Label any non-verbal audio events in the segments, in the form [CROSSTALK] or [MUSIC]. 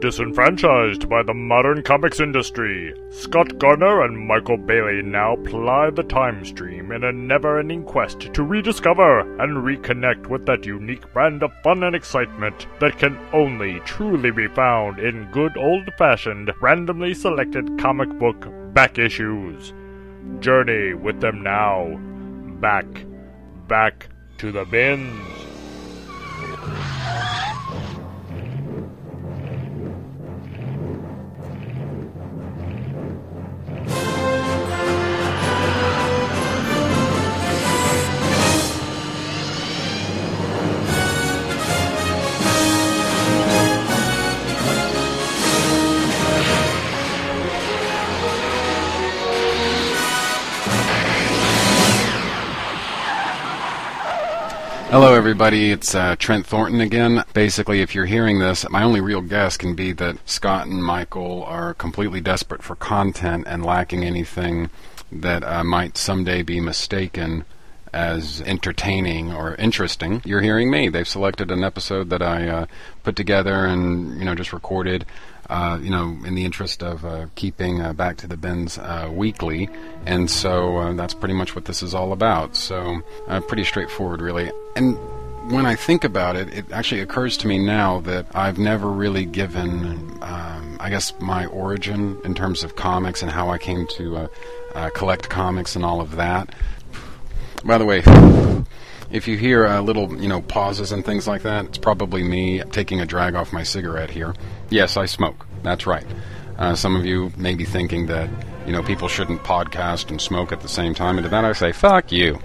Disenfranchised by the modern comics industry, Scott Gardner and Michael Bailey now ply the time stream in a never ending quest to rediscover and reconnect with that unique brand of fun and excitement that can only truly be found in good old fashioned, randomly selected comic book back issues. Journey with them now. Back, back to the bins. Hello, everybody. It's uh, Trent Thornton again. Basically, if you're hearing this, my only real guess can be that Scott and Michael are completely desperate for content and lacking anything that uh, might someday be mistaken as entertaining or interesting. You're hearing me. They've selected an episode that I uh, put together and you know just recorded uh, you know, in the interest of uh, keeping uh, Back to the Bins uh, weekly. And so uh, that's pretty much what this is all about. So uh, pretty straightforward, really. And when I think about it, it actually occurs to me now that I've never really given, um, I guess, my origin in terms of comics and how I came to collect comics and all of that. By the way, if you hear uh, little, you know, pauses and things like that, it's probably me taking a drag off my cigarette here. Yes, I smoke. That's right. Uh, some of you may be thinking that, you know, people shouldn't podcast and smoke at the same time, and to that I say, fuck you.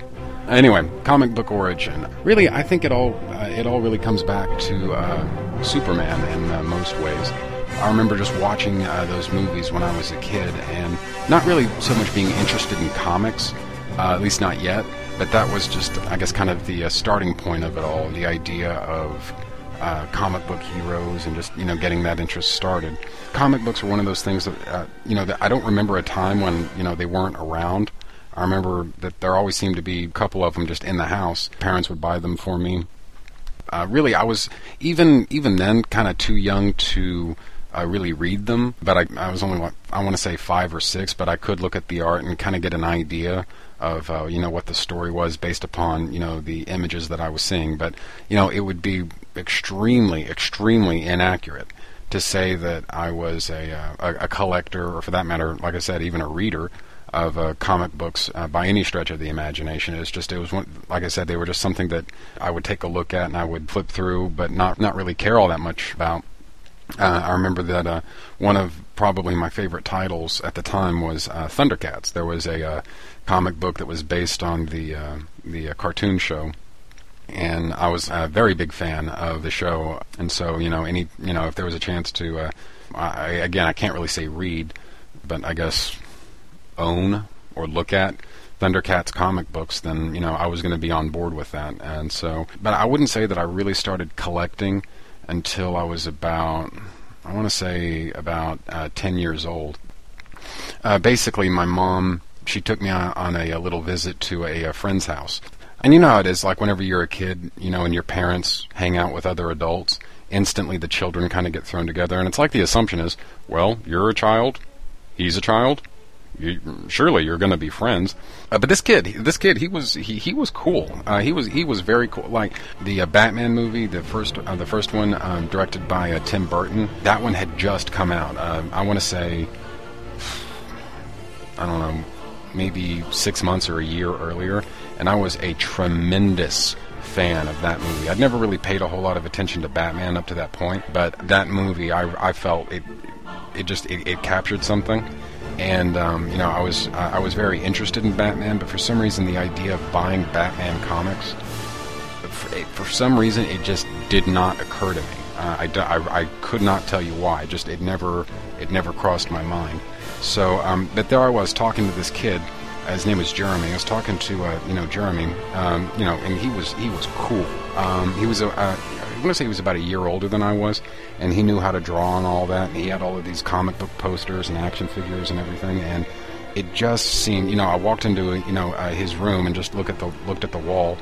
Anyway, comic book origin. Really, I think it all uh, it all really comes back to uh, Superman in uh, most ways. I remember just watching uh, those movies when I was a kid, and not really so much being interested in comics, uh, at least not yet. But that was just, I guess, kind of the uh, starting point of it all. The idea of uh, comic book heroes and just you know getting that interest started. Comic books are one of those things that uh, you know that I don't remember a time when you know they weren't around. I remember that there always seemed to be a couple of them just in the house. Parents would buy them for me. Uh, really, I was even even then kind of too young to uh, really read them, but I, I was only I want to say five or six, but I could look at the art and kind of get an idea of uh, you know what the story was based upon you know the images that I was seeing. But you know it would be extremely extremely inaccurate to say that I was a, uh, a, collector, or for that matter, like I said, even a reader of uh, comic books uh, by any stretch of the imagination. It's just it was one, like I said, they were just something that I would take a look at and I would flip through, but not not really care all that much about. Uh, I remember that uh, one of probably my favorite titles at the time was uh, Thundercats. There was a uh, comic book that was based on the uh, the uh, cartoon show, and I was a very big fan of the show. And so, you know, any you know, if there was a chance to, I, again, I can't really say read, but I guess own or look at Thundercats comic books, then you know I was going to be on board with that. And so, but I wouldn't say that I really started collecting until I was about, I want to say about uh, 10 years old. Uh, basically, my mom, she took me on, on a, a, little visit to a, a friend's house. And you know how it is, like whenever you're a kid, you know, and your parents hang out with other adults, instantly the children kind of get thrown together. And it's like the assumption is, well, you're a child, he's a child, you, surely you're going to be friends. Uh, but this kid, this kid, he was he, he was cool. Uh, he was he was very cool. Like the uh, Batman movie, the first uh, the first one um, directed by uh, Tim Burton. That one had just come out. Um, I want to say, I don't know, maybe six months or a year earlier, and I was a tremendous fan of that movie. I'd never really paid a whole lot of attention to Batman up to that point, but that movie, I, I felt it, it just it, it captured something and um, you know I was uh, I was very interested in Batman, but for some reason the idea of buying Batman comics, for, for some reason it just did not occur to me. Uh, I, I, I, could not tell you why. Just it never it never crossed my mind. So, um, but there I was talking to this kid. His name was Jeremy. I was talking to uh, you know Jeremy, um, you know, and he was he was cool. Um, he was a uh, I want to say he was about a year older than I was, and he knew how to draw and all that. And he had all of these comic book posters and action figures and everything. And it just seemed, you know, I walked into you know uh, his room and just looked at the looked at the wall,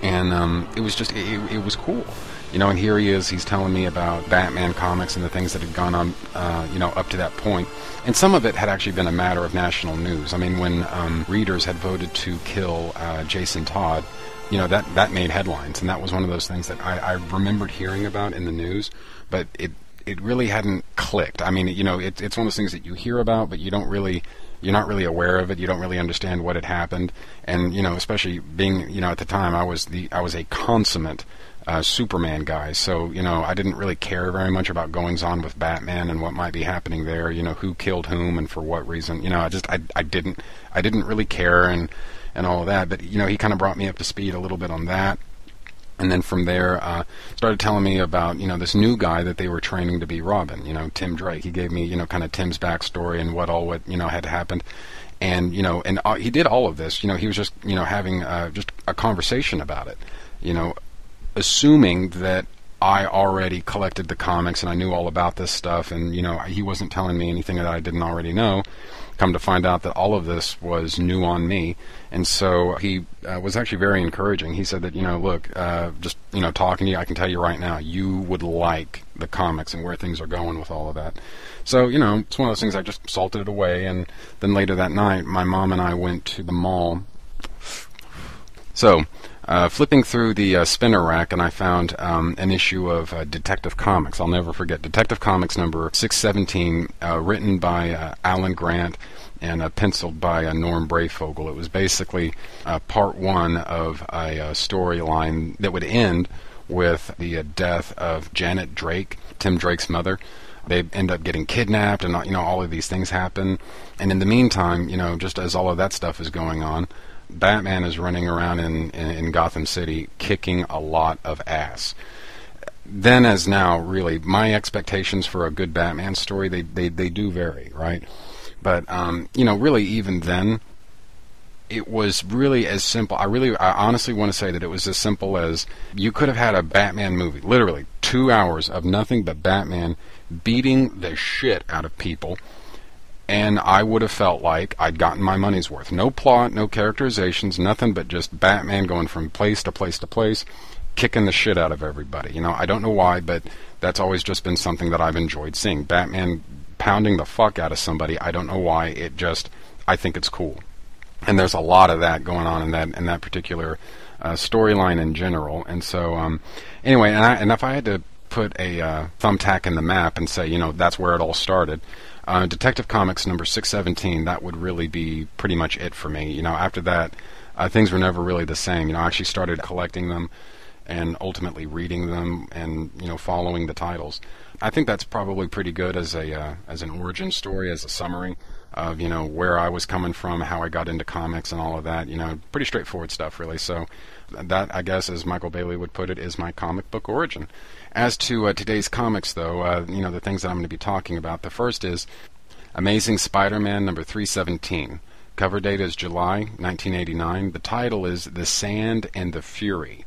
and um, it was just it, it was cool. You know, and here he is. He's telling me about Batman comics and the things that had gone on, uh, you know, up to that point. And some of it had actually been a matter of national news. I mean, when um, readers had voted to kill uh, Jason Todd, you know, that that made headlines, and that was one of those things that I, I remembered hearing about in the news, but it it really hadn't clicked. I mean, you know, it, it's one of those things that you hear about, but you don't really you're not really aware of it. You don't really understand what had happened, and you know, especially being you know at the time I was the I was a consummate uh, Superman guy, so you know I didn't really care very much about goings on with Batman and what might be happening there. You know, who killed whom and for what reason. You know, I just I I didn't I didn't really care and and all of that. But you know, he kind of brought me up to speed a little bit on that and then from there uh, started telling me about you know this new guy that they were training to be Robin. You know Tim Drake. He gave me you know kind of Tim's backstory and what all what you know had happened, and you know and uh, he did all of this. You know he was just you know having uh, just a conversation about it. You know, assuming that I already collected the comics and I knew all about this stuff, and you know he wasn't telling me anything that I didn't already know come to find out that all of this was new on me. And so he uh, was actually very encouraging. He said that, you know, look, uh, just, you know, talking to you, I can tell you right now, you would like the comics and where things are going with all of that. So, you know, it's one of those things I just salted it away. And then later that night, my mom and I went to the mall. So, uh, flipping through the uh, spinner rack, and I found um, an issue of uh, Detective Comics. I'll never forget Detective Comics number 617, uh, written by uh, Alan Grant and uh, penciled by Norm Breyfogle. It was basically part one of a storyline that would end with the death of Janet Drake, Tim Drake's mother they end up getting kidnapped and you know all of these things happen and in the meantime you know just as all of that stuff is going on Batman is running around in, in, in Gotham City kicking a lot of ass. Then as now, really, my expectations for a good Batman story they they, they do vary, right? But um, you know, really, even then, it was really as simple. I really, I honestly want to say that it was as simple as you could have had a Batman movie, literally two hours of nothing but Batman beating the shit out of people and I would have felt like I'd gotten my money's worth. No plot, no characterizations, nothing but just Batman going from place to place to place, kicking the shit out of everybody. You know, I don't know why, but that's always just been something that I've enjoyed seeing. Batman pounding the fuck out of somebody. I don't know why. It just, I think it's cool. And there's a lot of that going on in that in that particular uh, storyline in general. And so, um, anyway, and, I, and if I had to put a uh, thumbtack in the map and say, you know, that's where it all started. Uh, Detective Comics number 617, that would really be pretty much it for me. You know, after that, uh, things were never really the same. You know, I actually started collecting them and ultimately reading them and, you know, following the titles. I think that's probably pretty good as a uh, as an origin story, as a summary of you know where I was coming from, how I got into comics, and all of that. You know, pretty straightforward stuff, really. So that, I guess, as Michael Bailey would put it, is my comic book origin. As to uh, today's comics, though, uh, you know, the things that I'm going to be talking about. The first is Amazing Spider-Man number 317. Cover date is July 1989. The title is The Sand and the Fury.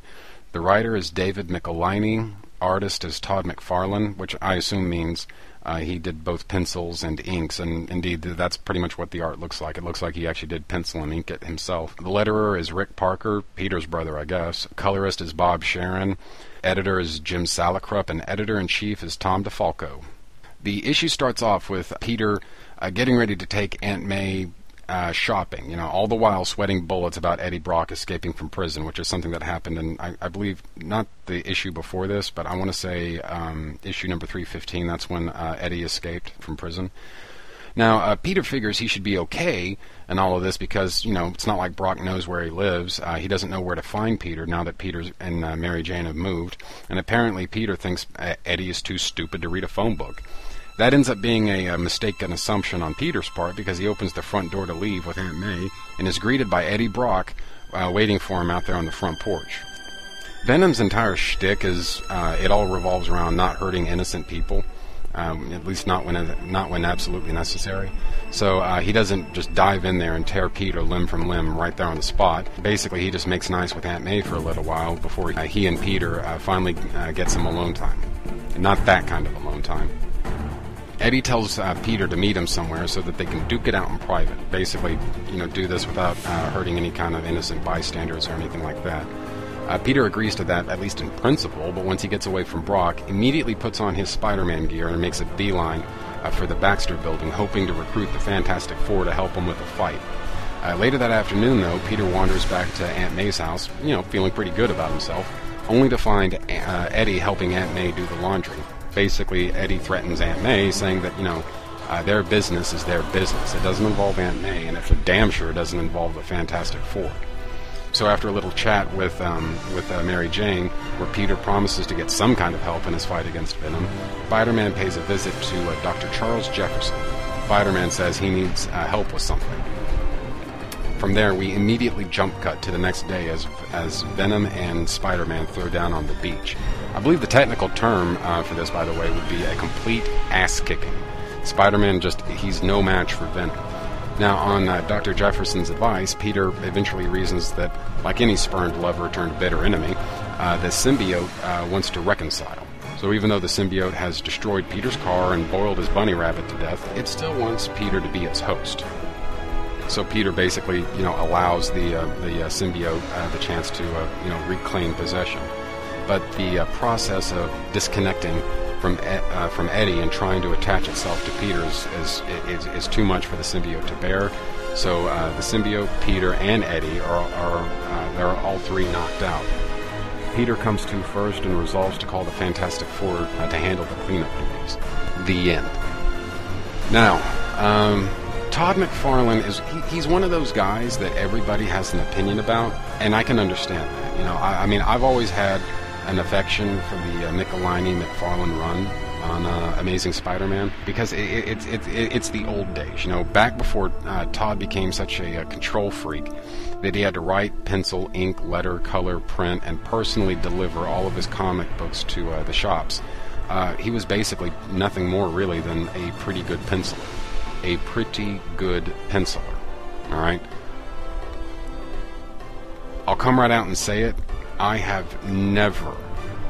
The writer is David Michelinie. Artist is Todd McFarlane, which I assume means uh, he did both pencils and inks, and indeed that's pretty much what the art looks like. It looks like he actually did pencil and ink it himself. The letterer is Rick Parker, Peter's brother, I guess. Colorist is Bob Sharen. Editor is Jim Salicrup, and editor in chief is Tom DeFalco. The issue starts off with Peter uh, getting ready to take Aunt May uh, shopping, you know, all the while sweating bullets about Eddie Brock escaping from prison, which is something that happened, and I, I believe not the issue before this, but I want to say um, issue number 315. That's when uh, Eddie escaped from prison. Now, uh, Peter figures he should be okay in all of this because, you know, it's not like Brock knows where he lives. Uh, he doesn't know where to find Peter now that Peter and uh, Mary Jane have moved. And apparently, Peter thinks uh, Eddie is too stupid to read a phone book. That ends up being a, a mistaken assumption on Peter's part because he opens the front door to leave with Aunt May and is greeted by Eddie Brock uh, waiting for him out there on the front porch. Venom's entire shtick is uh, it all revolves around not hurting innocent people, um, at least not when not when absolutely necessary. So uh, he doesn't just dive in there and tear Peter limb from limb right there on the spot. Basically, he just makes nice with Aunt May for a little while before uh, he and Peter uh, finally uh, get some alone time. Not that kind of alone time. Eddie tells uh, Peter to meet him somewhere so that they can duke it out in private. Basically, you know, do this without uh, hurting any kind of innocent bystanders or anything like that. Uh, Peter agrees to that, at least in principle, but once he gets away from Brock, immediately puts on his Spider Man gear and makes a beeline uh, for the Baxter building, hoping to recruit the Fantastic Four to help him with the fight. Uh, later that afternoon, though, Peter wanders back to Aunt May's house, you know, feeling pretty good about himself, only to find uh, Eddie helping Aunt May do the laundry. Basically, Eddie threatens Aunt May, saying that, you know, uh, their business is their business. It doesn't involve Aunt May, and it's a damn sure doesn't involve the Fantastic Four. So after a little chat with um, with uh, Mary Jane, where Peter promises to get some kind of help in his fight against Venom, Spider-Man pays a visit to uh, Dr. Charles Jefferson. Spider-Man says he needs uh, help with something. From there, we immediately jump cut to the next day as as Venom and Spider-Man throw down on the beach. I believe the technical term uh, for this, by the way, would be a complete ass kicking. Spider-Man just he's no match for Venom. Now, on uh, Dr. Jefferson's advice, Peter eventually reasons that, like any spurned lover turned bitter enemy, uh, the symbiote uh, wants to reconcile. So even though the symbiote has destroyed Peter's car and boiled his bunny rabbit to death, it still wants Peter to be its host. So Peter basically, you know, allows the uh, the uh, symbiote uh, the chance to, you know, reclaim possession. But the process of disconnecting from uh, from Eddie and trying to attach itself to Peter is, is, is, is too much for the symbiote to bear. So uh, the symbiote, Peter, and Eddie are, are uh, they're all three knocked out. Peter comes to first and resolves to call the Fantastic Four uh, to handle the cleanup duties. The end. Now, um, Todd McFarlane is he, he's one of those guys that everybody has an opinion about, and I can understand that. You know, I, I mean, I've always had an affection for the uh, Michelinie McFarlane run on uh, Amazing Spider-Man because it's it, it, it's the old days. You know, back before uh, Todd became such a, a, control freak that he had to write, pencil, ink, letter, color, print, and personally deliver all of his comic books to uh, the shops. Uh, he was basically nothing more really than a pretty good penciler, a pretty good penciler. All right. I'll come right out and say it. I have never,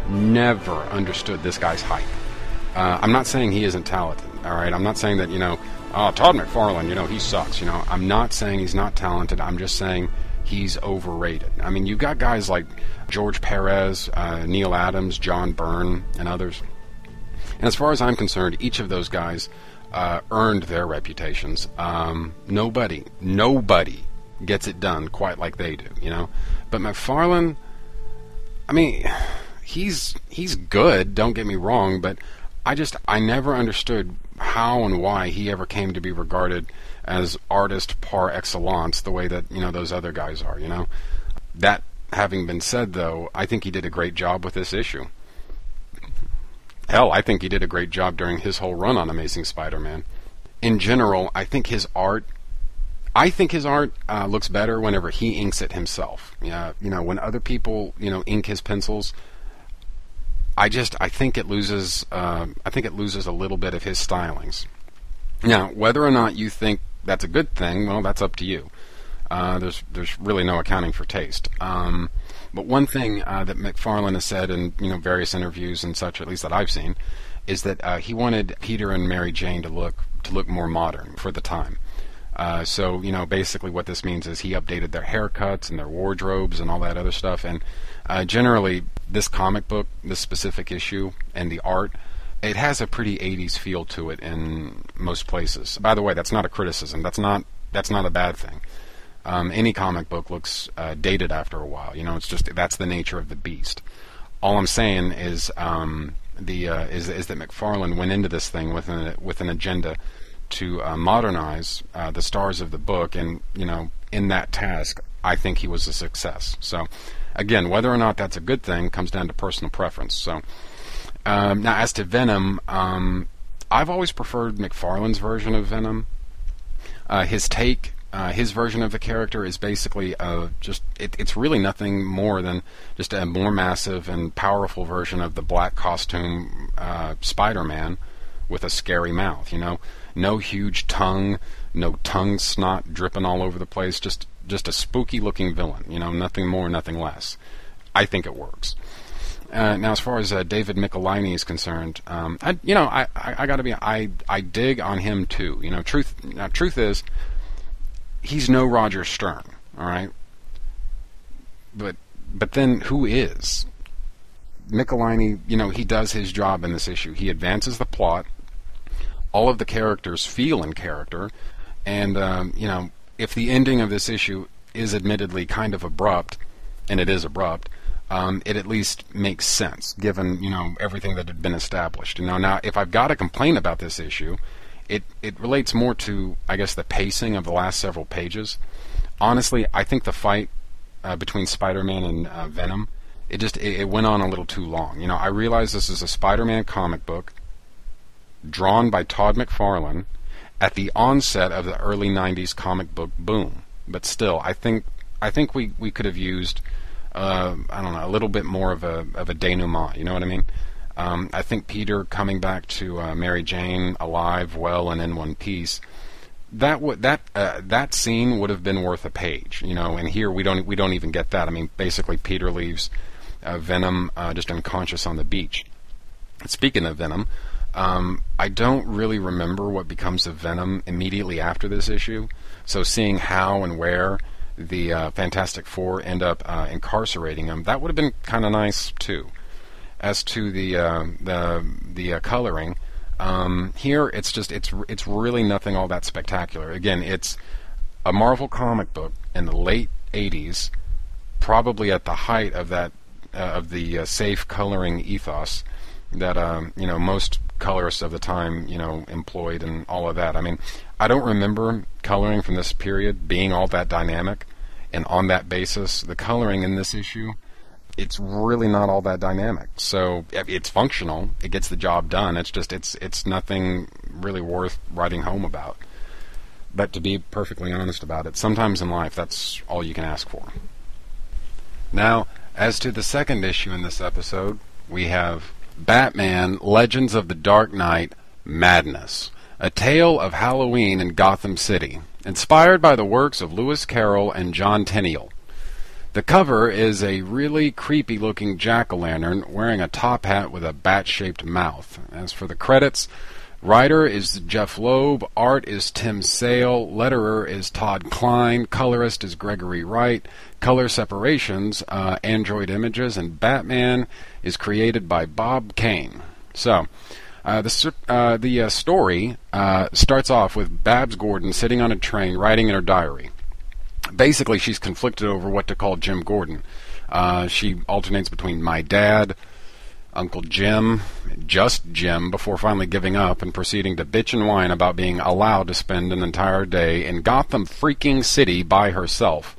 never understood this guy's hype. Uh, I'm not saying he isn't talented, all right? I'm not saying that, you know, oh, Todd McFarlane, you know, he sucks, you know. I'm not saying he's not talented. I'm just saying he's overrated. I mean, you've got guys like George Perez, uh, Neal Adams, John Byrne, and others. And as far as I'm concerned, each of those guys uh, earned their reputations. Um, nobody, nobody gets it done quite like they do, you know. But McFarlane I mean, he's he's good. Don't get me wrong, but I just I never understood how and why he ever came to be regarded as artist par excellence, the way that you know those other guys are. You know, that having been said, though, I think he did a great job with this issue. Hell, I think he did a great job during his whole run on Amazing Spider-Man. In general, I think his art I think his art uh, looks better whenever he inks it himself. Yeah, you know, when other people, you know, ink his pencils, I just I think it loses uh, I think it loses a little bit of his stylings. Now, whether or not you think that's a good thing, well, that's up to you. Uh, there's there's really no accounting for taste. Um, but one thing uh, that McFarlane has said in you know various interviews and such, at least that I've seen, is that uh, he wanted Peter and Mary Jane to look to look more modern for the time. Uh, so you know, basically, what this means is he updated their haircuts and their wardrobes and all that other stuff. And uh, generally, this comic book, this specific issue, and the art, it has a pretty 80s feel to it in most places. By the way, that's not a criticism. That's not that's not a bad thing. Um, any comic book looks uh, dated after a while. You know, it's just that's the nature of the beast. All I'm saying is um, the uh, is is that McFarlane went into this thing with an with an agenda to uh, modernize uh, the stars of the book, and you know, in that task, I think he was a success. So, again, whether or not that's a good thing comes down to personal preference. So, um, now as to Venom, um, I've always preferred McFarlane's version of Venom. Uh, his take, uh, his version of the character is basically uh, just it, it's really nothing more than just a more massive and powerful version of the black costume uh, Spider-Man with a scary mouth. You know, no huge tongue, no tongue snot dripping all over the place. Just just a spooky looking villain. You know, nothing more, nothing less. I think it works. Uh, now, as far as uh, David Michelinie is concerned, um, I, you know, I, I, I got to be, I, I dig on him too. You know, truth, now, truth is, he's no Roger Stern, all right. But but then who is? Michelinie, you know, he does his job in this issue. He advances the plot. All of the characters feel in character, and um, you know, if the ending of this issue is admittedly kind of abrupt, and it is abrupt, um, it at least makes sense given you know everything that had been established. You know, now if I've got a complaint about this issue, it it relates more to I guess the pacing of the last several pages. Honestly, I think the fight uh, between Spider-Man and uh, Venom, it just it, it went on a little too long. You know, I realize this is a Spider-Man comic book drawn by Todd McFarlane at the onset of the early '90s comic book boom. But still, I think I think we, we could have used uh, I don't know, a little bit more of a of a denouement. You know what I mean? Um, I think Peter coming back to uh, Mary Jane alive, well, and in one piece. That w- that uh, that scene would have been worth a page, you know. And here we don't we don't even get that. I mean, basically, Peter leaves uh, Venom uh, just unconscious on the beach. Speaking of Venom, um, I don't really remember what becomes of Venom immediately after this issue. So seeing how and where the uh, Fantastic Four end up uh, incarcerating him, that would have been kind of nice too. As to the uh, the the uh, coloring, um, here it's just it's it's really nothing all that spectacular. Again, it's a Marvel comic book in the late '80s, probably at the height of that uh, of the uh, safe coloring ethos that um, you know most colorists of the time you know employed and all of that. I mean, I don't remember coloring from this period being all that dynamic, and on that basis, the coloring in this issue, it's really not all that dynamic. So eh, it's functional, it gets the job done. It's just it's it's nothing really worth writing home about. But to be perfectly honest about it, sometimes in life that's all you can ask for. Now, as to the second issue in this episode, we have Batman Legends of the Dark Knight Madness. A Tale of Halloween in Gotham City, inspired by the works of Lewis Carroll and John Tenniel. The cover is a really creepy looking jack o' lantern wearing a top hat with a bat shaped mouth. As for the credits, writer is Jeph Loeb, art is Tim Sale, letterer is Todd Klein, colorist is Gregory Wright, color separations, uh, Android Images, and Batman is created by Bob Kane. So, uh, the uh, the uh, story uh, starts off with Babs Gordon sitting on a train writing in her diary. Basically, she's conflicted over what to call Jim Gordon. Uh, she alternates between my dad, Uncle Jim, just Jim, before finally giving up and proceeding to bitch and whine about being allowed to spend an entire day in Gotham freaking City by herself.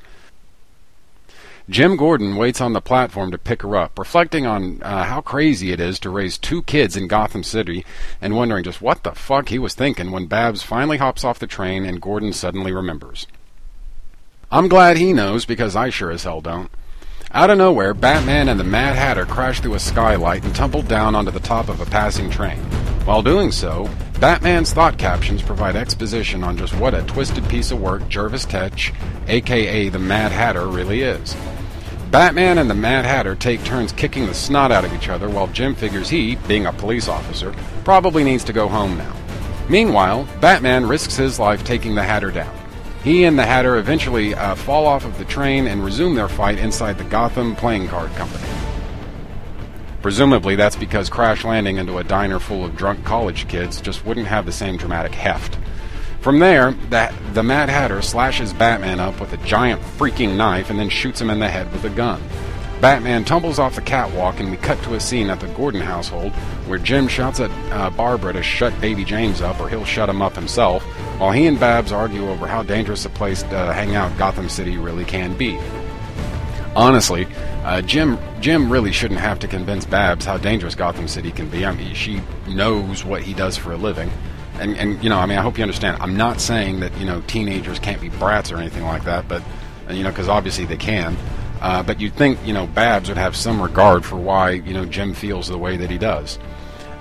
Jim Gordon waits on the platform to pick her up, reflecting on uh, how crazy it is to raise two kids in Gotham City and wondering just what the fuck he was thinking when Babs finally hops off the train and Gordon suddenly remembers. I'm glad he knows because I sure as hell don't. Out of nowhere, Batman and the Mad Hatter crash through a skylight and tumble down onto the top of a passing train. While doing so, Batman's thought captions provide exposition on just what a twisted piece of work Jervis Tetch, aka the Mad Hatter, really is. Batman and the Mad Hatter take turns kicking the snot out of each other while Jim figures he, being a police officer, probably needs to go home now. Meanwhile, Batman risks his life taking the Hatter down. He and the Hatter eventually uh, fall off of the train and resume their fight inside the Gotham Playing Card Company. Presumably, that's because crash landing into a diner full of drunk college kids just wouldn't have the same dramatic heft. From there, the, the Mad Hatter slashes Batman up with a giant freaking knife and then shoots him in the head with a gun. Batman tumbles off the catwalk, and we cut to a scene at the Gordon household where Jim shouts at uh, Barbara to shut baby James up or he'll shut him up himself, while he and Babs argue over how dangerous a place to hang out Gotham City really can be. Honestly, uh, Jim Jim really shouldn't have to convince Babs how dangerous Gotham City can be. I mean, she knows what he does for a living and and you know, I mean, I hope you understand. I'm not saying that you know teenagers can't be brats or anything like that, but you know, because obviously they can. Uh, but you'd think you know Babs would have some regard for why you know Jim feels the way that he does.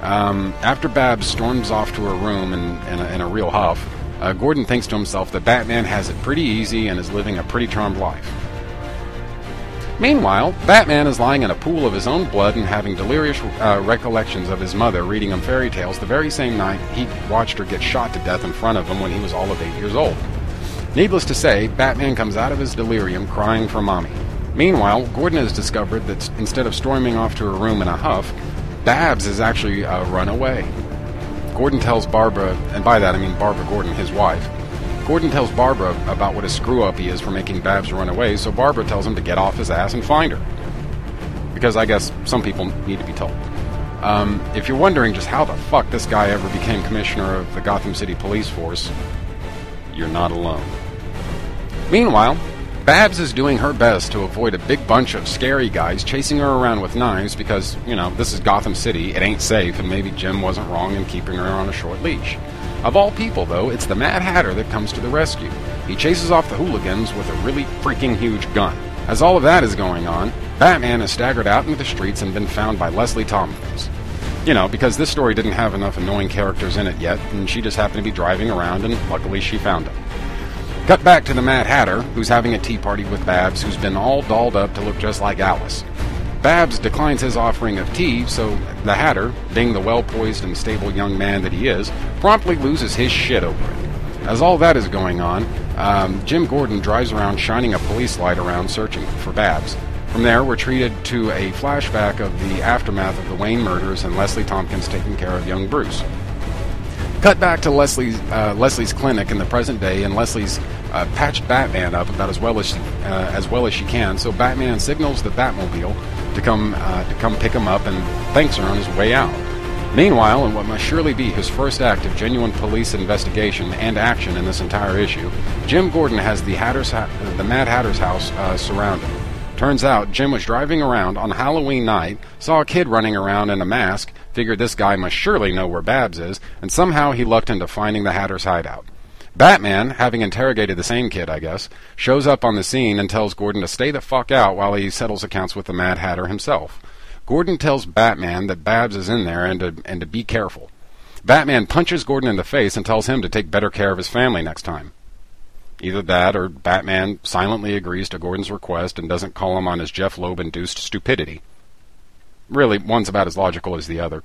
Um, after Babs storms off to her room in, in, a, in a real huff, uh, Gordon thinks to himself that Batman has it pretty easy and is living a pretty charmed life. Meanwhile, Batman is lying in a pool of his own blood and having delirious uh, recollections of his mother reading him fairy tales the very same night he watched her get shot to death in front of him when he was all of eight years old. Needless to say, Batman comes out of his delirium crying for mommy. Meanwhile, Gordon has discovered that instead of storming off to her room in a huff, Babs has actually uh, run away. Gordon tells Barbara, and by that I mean Barbara Gordon, his wife. Gordon tells Barbara about what a screw up he is for making Babs run away, so Barbara tells him to get off his ass and find her. Because I guess some people need to be told. Um, if you're wondering just how the fuck this guy ever became commissioner of the Gotham City Police Force, you're not alone. Meanwhile, Babs is doing her best to avoid a big bunch of scary guys chasing her around with knives because, you know, this is Gotham City, it ain't safe, and maybe Jim wasn't wrong in keeping her on a short leash. Of all people, though, it's the Mad Hatter that comes to the rescue. He chases off the hooligans with a really freaking huge gun. As all of that is going on, Batman has staggered out into the streets and been found by Leslie Thompkins. You know, because this story didn't have enough annoying characters in it yet, and she just happened to be driving around, and luckily she found him. Cut back to the Mad Hatter, who's having a tea party with Babs, who's been all dolled up to look just like Alice. Babs declines his offering of tea, so the Hatter, being the well poised and stable young man that he is, promptly loses his shit over it. As all that is going on, um, Jim Gordon drives around shining a police light around searching for Babs. From there, we're treated to a flashback of the aftermath of the Wayne murders and Leslie Thompkins taking care of young Bruce. Cut back to Leslie's uh, Leslie's clinic in the present day, and Leslie's uh, patched Batman up about as well as uh, as well as she can. So Batman signals the Batmobile to come uh, to come pick him up, and thanks her on his way out. Meanwhile, in what must surely be his first act of genuine police investigation and action in this entire issue, Jim Gordon has the Hatter's ha- the Mad Hatter's house uh, surrounded. Turns out Jim was driving around on Halloween night, saw a kid running around in a mask, figured this guy must surely know where Babs is, and somehow he lucked into finding the Hatter's hideout. Batman, having interrogated the same kid, I guess, shows up on the scene and tells Gordon to stay the fuck out while he settles accounts with the Mad Hatter himself. Gordon tells Batman that Babs is in there and to, and to be careful. Batman punches Gordon in the face and tells him to take better care of his family next time. Either that, or Batman silently agrees to Gordon's request and doesn't call him on his Jeph Loeb induced stupidity. Really, one's about as logical as the other.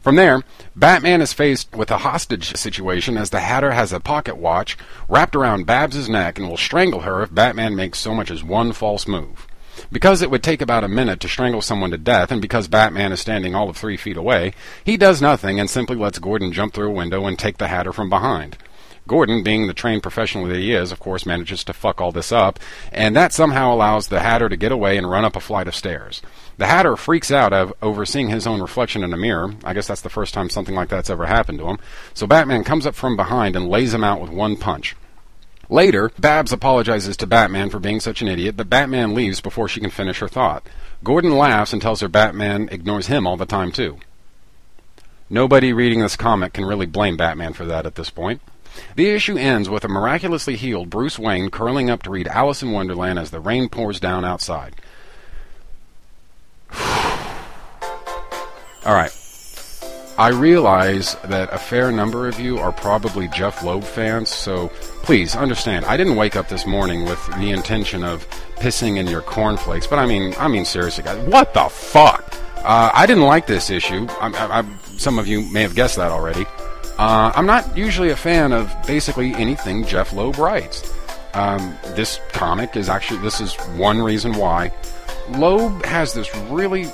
From there, Batman is faced with a hostage situation as the Hatter has a pocket watch wrapped around Babs's neck and will strangle her if Batman makes so much as one false move. Because it would take about a minute to strangle someone to death, and because Batman is standing all of three feet away, he does nothing and simply lets Gordon jump through a window and take the Hatter from behind. Gordon, being the trained professional that he is, of course, manages to fuck all this up, and that somehow allows the Hatter to get away and run up a flight of stairs. The Hatter freaks out of overseeing his own reflection in a mirror. I guess that's the first time something like that's ever happened to him. So Batman comes up from behind and lays him out with one punch. Later, Babs apologizes to Batman for being such an idiot, but Batman leaves before she can finish her thought. Gordon laughs and tells her Batman ignores him all the time, too. Nobody reading this comic can really blame Batman for that at this point. The issue ends with a miraculously healed Bruce Wayne curling up to read Alice in Wonderland as the rain pours down outside. [SIGHS] All right. I realize that a fair number of you are probably Jeph Loeb fans, so please understand. I didn't wake up this morning with the intention of pissing in your cornflakes, but I mean, I mean seriously, guys, what the fuck? Uh, I didn't like this issue. I, I, some of you may have guessed that already. Uh, I'm not usually a fan of basically anything Jeph Loeb writes. Um, this comic is actually, this is one reason why. Loeb has this really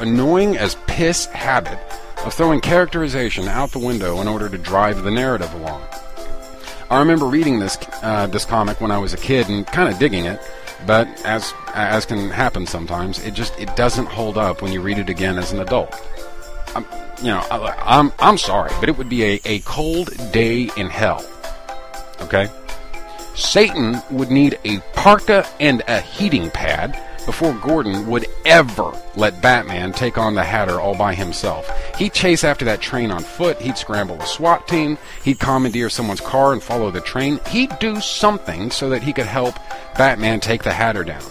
annoying as piss habit of throwing characterization out the window in order to drive the narrative along. I remember reading this uh, this comic when I was a kid and kind of digging it, but as as can happen sometimes, it just it doesn't hold up when you read it again as an adult. I'm, you know, I, am I'm sorry, but it would be a, a cold day in hell. Okay? Satan would need a parka and a heating pad before Gordon would ever let Batman take on the Hatter all by himself. He'd chase after that train on foot, he'd scramble a SWAT team, he'd commandeer someone's car and follow the train. He'd do something so that he could help Batman take the Hatter down.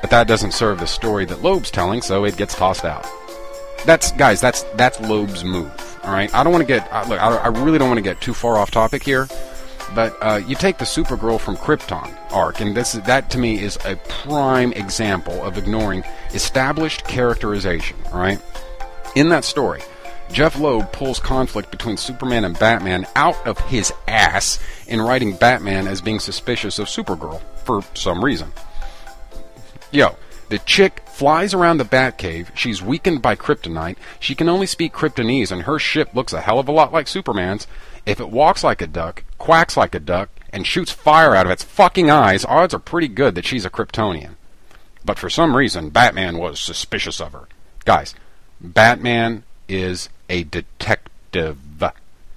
But that doesn't serve the story that Loeb's telling, so it gets tossed out that's guys. That's that's Loeb's move. All right. I don't want to get look. I, I, really don't want to get too far off topic here. But uh, you take the Supergirl from Krypton arc, and this that to me is a prime example of ignoring established characterization. All right. In that story, Jeph Loeb pulls conflict between Superman and Batman out of his ass in writing Batman as being suspicious of Supergirl for some reason. Yo, the chick flies around the Batcave. She's weakened by kryptonite. She can only speak Kryptonese, and her ship looks a hell of a lot like Superman's. If it walks like a duck, quacks like a duck, and shoots fire out of its fucking eyes, odds are pretty good that she's a Kryptonian. But for some reason, Batman was suspicious of her. Guys, Batman is a detective.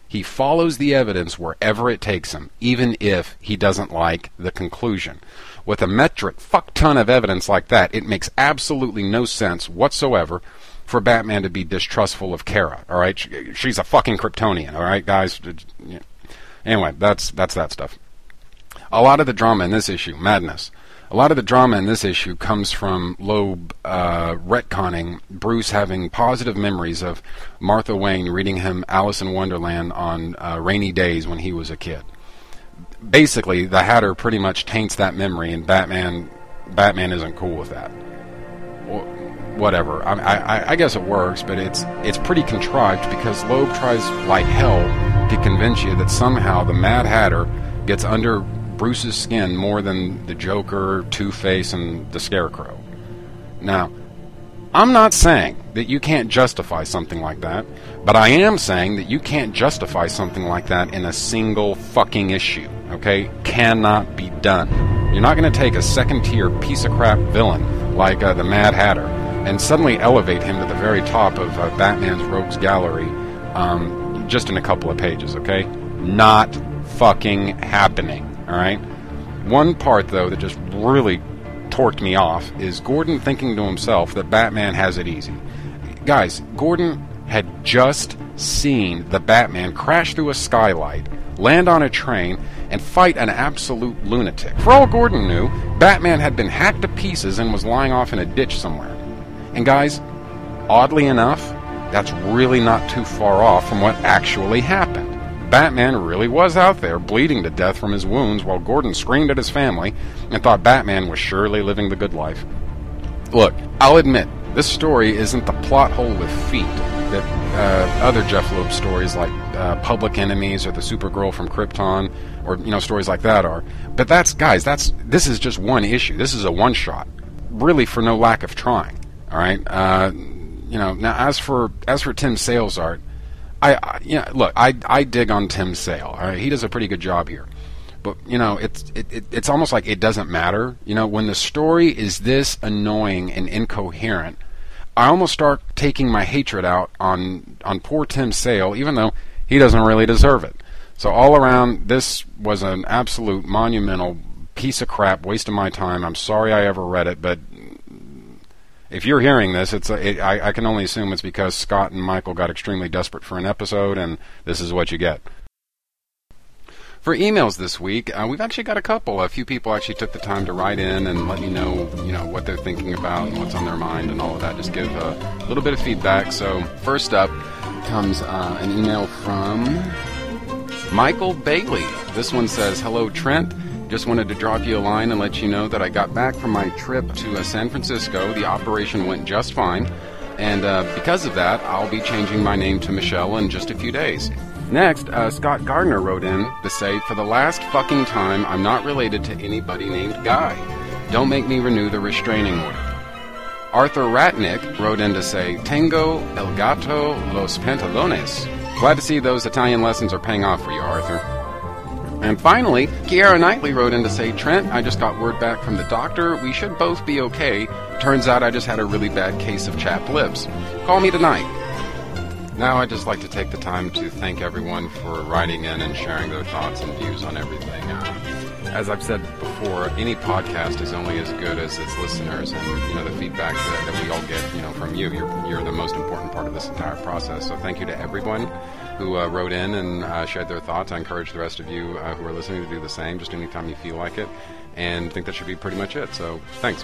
He follows the evidence wherever it takes him, even if he doesn't like the conclusion. With a metric fuck ton of evidence like that, it makes absolutely no sense whatsoever for Batman to be distrustful of Kara. All right, she's a fucking Kryptonian. All right, guys. Anyway, that's that's that stuff. A lot of the drama in this issue, madness. A lot of the drama in this issue comes from Loeb uh, retconning Bruce having positive memories of Martha Wayne reading him Alice in Wonderland on uh, rainy days when he was a kid. Basically, the Hatter pretty much taints that memory, and Batman Batman isn't cool with that. whatever. I, I, I guess it works, but it's it's pretty contrived because Loeb tries like hell to convince you that somehow the Mad Hatter gets under Bruce's skin more than the Joker, Two Face, and the Scarecrow. Now, I'm not saying that you can't justify something like that, but I am saying that you can't justify something like that in a single fucking issue, okay? Cannot be done. You're not going to take a second tier piece of crap villain like uh, the Mad Hatter and suddenly elevate him to the very top of uh, Batman's Rogues Gallery um, just in a couple of pages, okay? Not fucking happening. All right. One part though that just really torqued me off is Gordon thinking to himself that Batman has it easy. Guys, Gordon had just seen the Batman crash through a skylight, land on a train, and fight an absolute lunatic. For all Gordon knew, Batman had been hacked to pieces and was lying off in a ditch somewhere. And guys, oddly enough, that's really not too far off from what actually happened. Batman really was out there bleeding to death from his wounds while Gordon screamed at his family and thought Batman was surely living the good life. Look, I'll admit, this story isn't the plot hole with feet that uh, other Jeph Loeb stories like uh, Public Enemies or The Supergirl from Krypton or you know stories like that are. But that's guys, that's this is just one issue. This is a one shot, really for no lack of trying. All right, uh, you know. Now as for as for Tim Sale's art, I, I you know, look, I I dig on Tim Sale. All right, he does a pretty good job here. But you know, it's it, it, it's almost like it doesn't matter. You know, when the story is this annoying and incoherent, I almost start taking my hatred out on on poor Tim Sale, even though he doesn't really deserve it. So all around, this was an absolute monumental piece of crap, waste of my time. I'm sorry I ever read it, but if you're hearing this, it's a, it, I, I can only assume it's because Scott and Michael got extremely desperate for an episode, and this is what you get. For emails this week, uh, we've actually got a couple. A few people actually took the time to write in and let me know, you know, what they're thinking about and what's on their mind and all of that. Just give a little bit of feedback. So first up comes uh, an email from Michael Bailey. This one says, "Hello, Trent." Just wanted to drop you a line and let you know that I got back from my trip to uh, San Francisco. The operation went just fine. And uh, because of that, I'll be changing my name to Michelle in just a few days. Next, uh, Scott Gardner wrote in to say, For the last fucking time, I'm not related to anybody named Guy. Don't make me renew the restraining order. Arthur Ratnick wrote in to say, Tengo el gato los pantalones. Glad to see those Italian lessons are paying off for you, Arthur. And finally, Keira Knightley wrote in to say, Trent, I just got word back from the doctor. We should both be okay. Turns out I just had a really bad case of chapped lips. Call me tonight. Now, I'd just like to take the time to thank everyone for writing in and sharing their thoughts and views on everything. Uh, as I've said before, any podcast is only as good as its listeners, and you know the feedback that, that we all get, you know, from you. You're, you're the most important part of this entire process. So, thank you to everyone who uh, wrote in and uh, shared their thoughts. I encourage the rest of you uh, who are listening to do the same, just anytime you feel like it, and I think that should be pretty much it. So, thanks.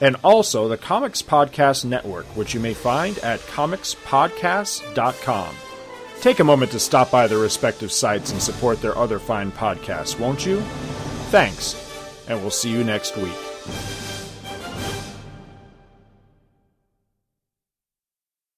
and also the Comics Podcast Network, which you may find at comicspodcasts.com. Take a moment to stop by their respective sites and support their other fine podcasts, won't you? Thanks, and we'll see you next week.